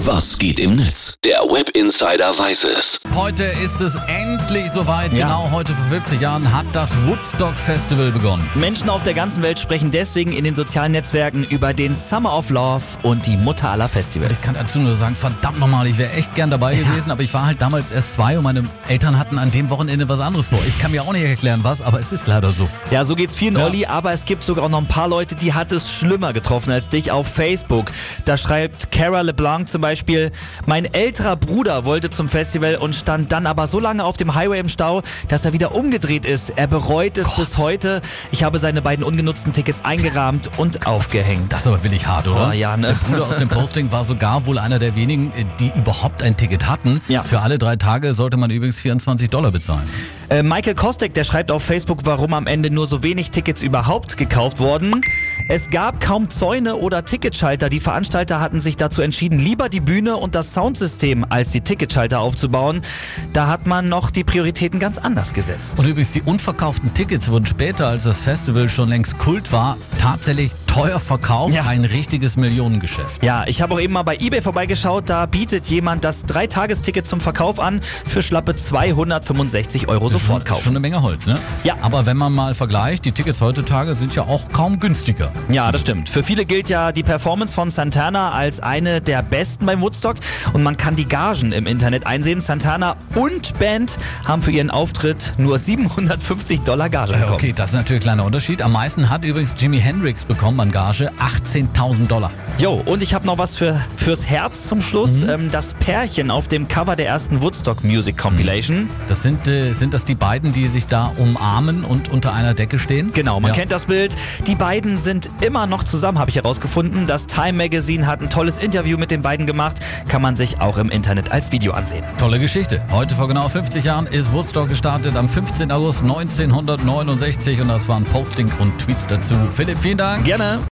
Was geht im Netz? Der Web Insider weiß es. Heute ist es endlich soweit. Ja. Genau heute vor 50 Jahren hat das Woodstock Festival begonnen. Menschen auf der ganzen Welt sprechen deswegen in den sozialen Netzwerken über den Summer of Love und die Mutter aller Ich Festivals. kann dazu nur sagen, verdammt nochmal, ich wäre echt gern dabei gewesen, aber ich war halt damals erst zwei und meine Eltern hatten an dem Wochenende was anderes vor. Ich kann mir auch nicht erklären, was, aber es ist leider so. Ja, so geht's vielen, Ja. Olli, aber es gibt sogar auch noch ein paar Leute, die hat es schlimmer getroffen als dich auf Facebook. Da schreibt Cara LeBlanc zum Beispiel, mein älterer Bruder wollte zum Festival und stand dann aber so lange auf dem Highway im Stau, dass er wieder umgedreht ist. Er bereut es bis heute. Ich habe seine beiden ungenutzten Tickets eingerahmt und aufgehängt. Das ist aber willig hart, oder? Oh, ja, ne? Der Bruder aus dem Posting war sogar wohl einer der wenigen, die überhaupt ein Ticket hatten. Ja. Für alle drei Tage sollte man übrigens 24 Dollar bezahlen. Äh, Michael Kostek, der schreibt auf Facebook, warum am Ende nur so wenig Tickets überhaupt gekauft wurden. Es gab kaum Zäune oder Ticketschalter. Die Veranstalter hatten sich dazu entschieden, lieber die Bühne und das Soundsystem als die Ticketschalter aufzubauen. Da hat man noch die Prioritäten ganz anders gesetzt. Und übrigens, die unverkauften Tickets wurden später, als das Festival schon längst Kult war, tatsächlich teuer verkauft. Ja. Ein richtiges Millionengeschäft. Ja, ich habe auch eben mal bei eBay vorbeigeschaut. Da bietet jemand das Dreitagesticket zum Verkauf an für schlappe 265 Euro sofort Schon- Schon kaufen. eine Menge Holz, ne? Ja. Aber wenn man mal vergleicht, die Tickets heutzutage sind ja auch kaum günstiger. Ja, das stimmt. Für viele gilt ja die Performance von Santana als eine der besten beim Woodstock und man kann die Gagen im Internet einsehen. Santana und Band haben für ihren Auftritt nur 750 Dollar Gage bekommen. Okay, das ist natürlich ein kleiner Unterschied. Am meisten hat übrigens Jimi Hendrix bekommen Gage, 18.000 Dollar. Jo, und ich habe noch was für, fürs Herz zum Schluss. Ähm, das Pärchen auf dem Cover der ersten Woodstock Music Compilation. Das sind, äh, sind das die beiden, die sich da umarmen und unter einer Decke stehen? Genau, man ja. kennt das Bild. Die beiden sind immer noch zusammen, habe ich herausgefunden. Das Time Magazine hat ein tolles Interview mit den beiden gemacht. Kann man sich auch im Internet als Video ansehen. Tolle Geschichte. Heute vor genau 50 Jahren ist Woodstock gestartet, am 15. August 1969 und das waren Posting und Tweets dazu. Philipp, vielen Dank. Gerne.